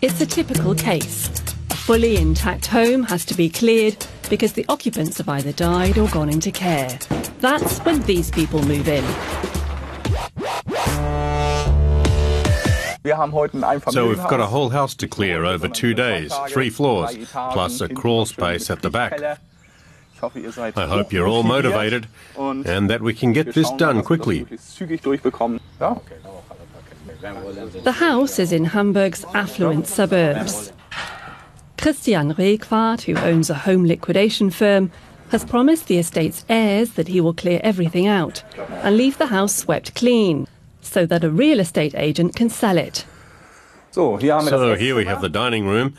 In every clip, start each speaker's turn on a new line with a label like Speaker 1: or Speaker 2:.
Speaker 1: It's a typical case. A fully intact home has to be cleared because the occupants have either died or gone into care. That's when these people move in.
Speaker 2: So we've got a whole house to clear over two days, three floors, plus a crawl space at the back. I hope you're all motivated and that we can get this done quickly.
Speaker 1: The house is in Hamburg's affluent suburbs. Christian Requart, who owns a home liquidation firm, has promised the estate's heirs that he will clear everything out and leave the house swept clean so that a real estate agent can sell it.
Speaker 2: So here we have the dining room.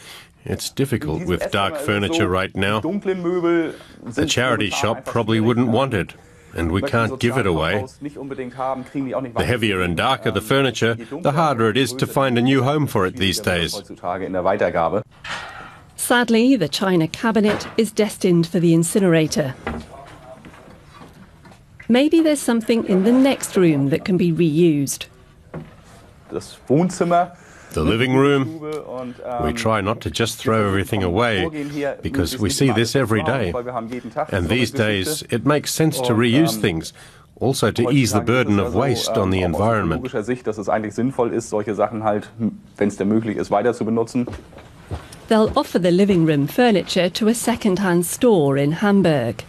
Speaker 2: It's difficult with dark furniture right now. The charity shop probably wouldn't want it, and we can't give it away. The heavier and darker the furniture, the harder it is to find a new home for it these days.
Speaker 1: Sadly, the china cabinet is destined for the incinerator. Maybe there's something in the next room that can be reused.
Speaker 2: The living room, we try not to just throw everything away because we see this every day. And these days, it makes sense to reuse things, also to ease the burden of waste on the environment.
Speaker 1: They'll offer the living room furniture to a second-hand store in Hamburg.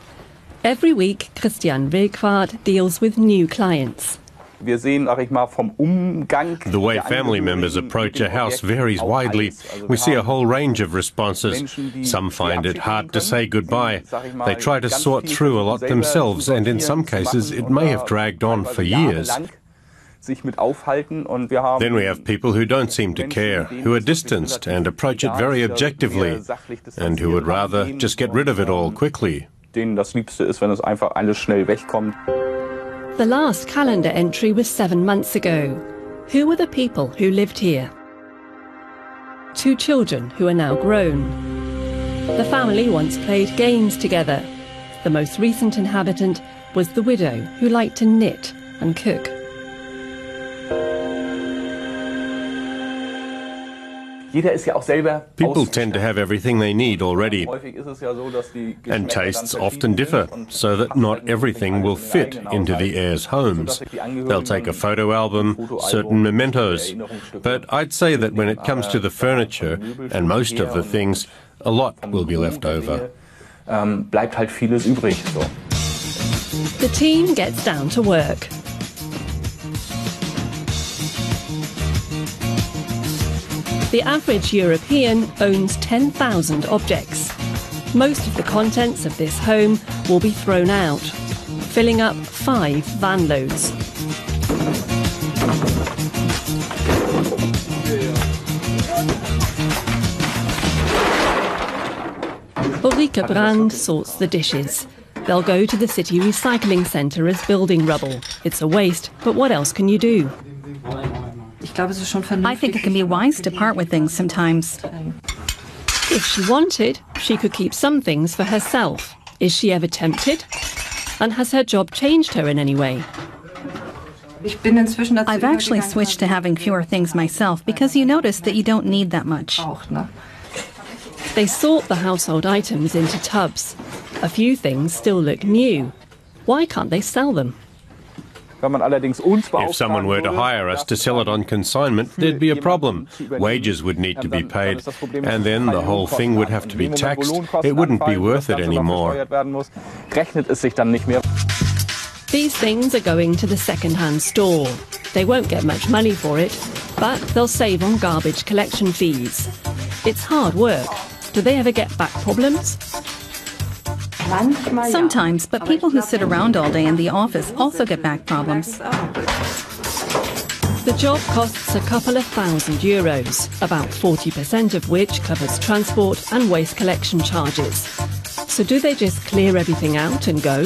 Speaker 1: Every week, Christian Requart deals with new clients.
Speaker 2: The way family members approach a house varies widely. We see a whole range of responses. Some find it hard to say goodbye. They try to sort through a lot themselves, and in some cases, it may have dragged on for years. Then we have people who don't seem to care, who are distanced and approach it very objectively, and who would rather just get rid of it all quickly.
Speaker 1: The last calendar entry was seven months ago. Who were the people who lived here? Two children who are now grown. The family once played games together. The most recent inhabitant was the widow who liked to knit and cook.
Speaker 2: People tend to have everything they need already. And tastes often differ, so that not everything will fit into the heirs' homes. They'll take a photo album, certain mementos. But I'd say that when it comes to the furniture and most of the things, a lot will be left over.
Speaker 1: The team gets down to work. The average European owns 10,000 objects. Most of the contents of this home will be thrown out, filling up five van loads. Ulrike Brand sorts the dishes. They'll go to the city recycling centre as building rubble. It's a waste, but what else can you do?
Speaker 3: I think it can be wise to part with things sometimes.
Speaker 1: If she wanted, she could keep some things for herself. Is she ever tempted? And has her job changed her in any way?
Speaker 3: I've actually switched to having fewer things myself because you notice that you don't need that much.
Speaker 1: They sort the household items into tubs. A few things still look new. Why can't they sell them?
Speaker 2: If someone were to hire us to sell it on consignment, there'd be a problem. Wages would need to be paid, and then the whole thing would have to be taxed. It wouldn't be worth it anymore.
Speaker 1: These things are going to the second-hand store. They won't get much money for it, but they'll save on garbage collection fees. It's hard work. Do they ever get back problems?
Speaker 3: Sometimes, but people who sit around all day in the office also get back problems.
Speaker 1: The job costs a couple of thousand euros, about 40% of which covers transport and waste collection charges. So do they just clear everything out and go?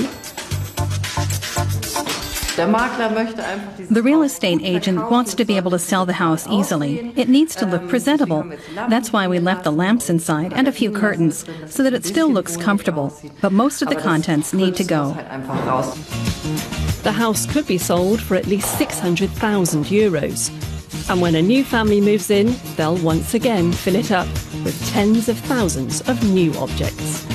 Speaker 3: The real estate agent wants to be able to sell the house easily. It needs to look presentable. That's why we left the lamps inside and a few curtains so that it still looks comfortable. But most of the contents need to go.
Speaker 1: The house could be sold for at least 600,000 euros. And when a new family moves in, they'll once again fill it up with tens of thousands of new objects.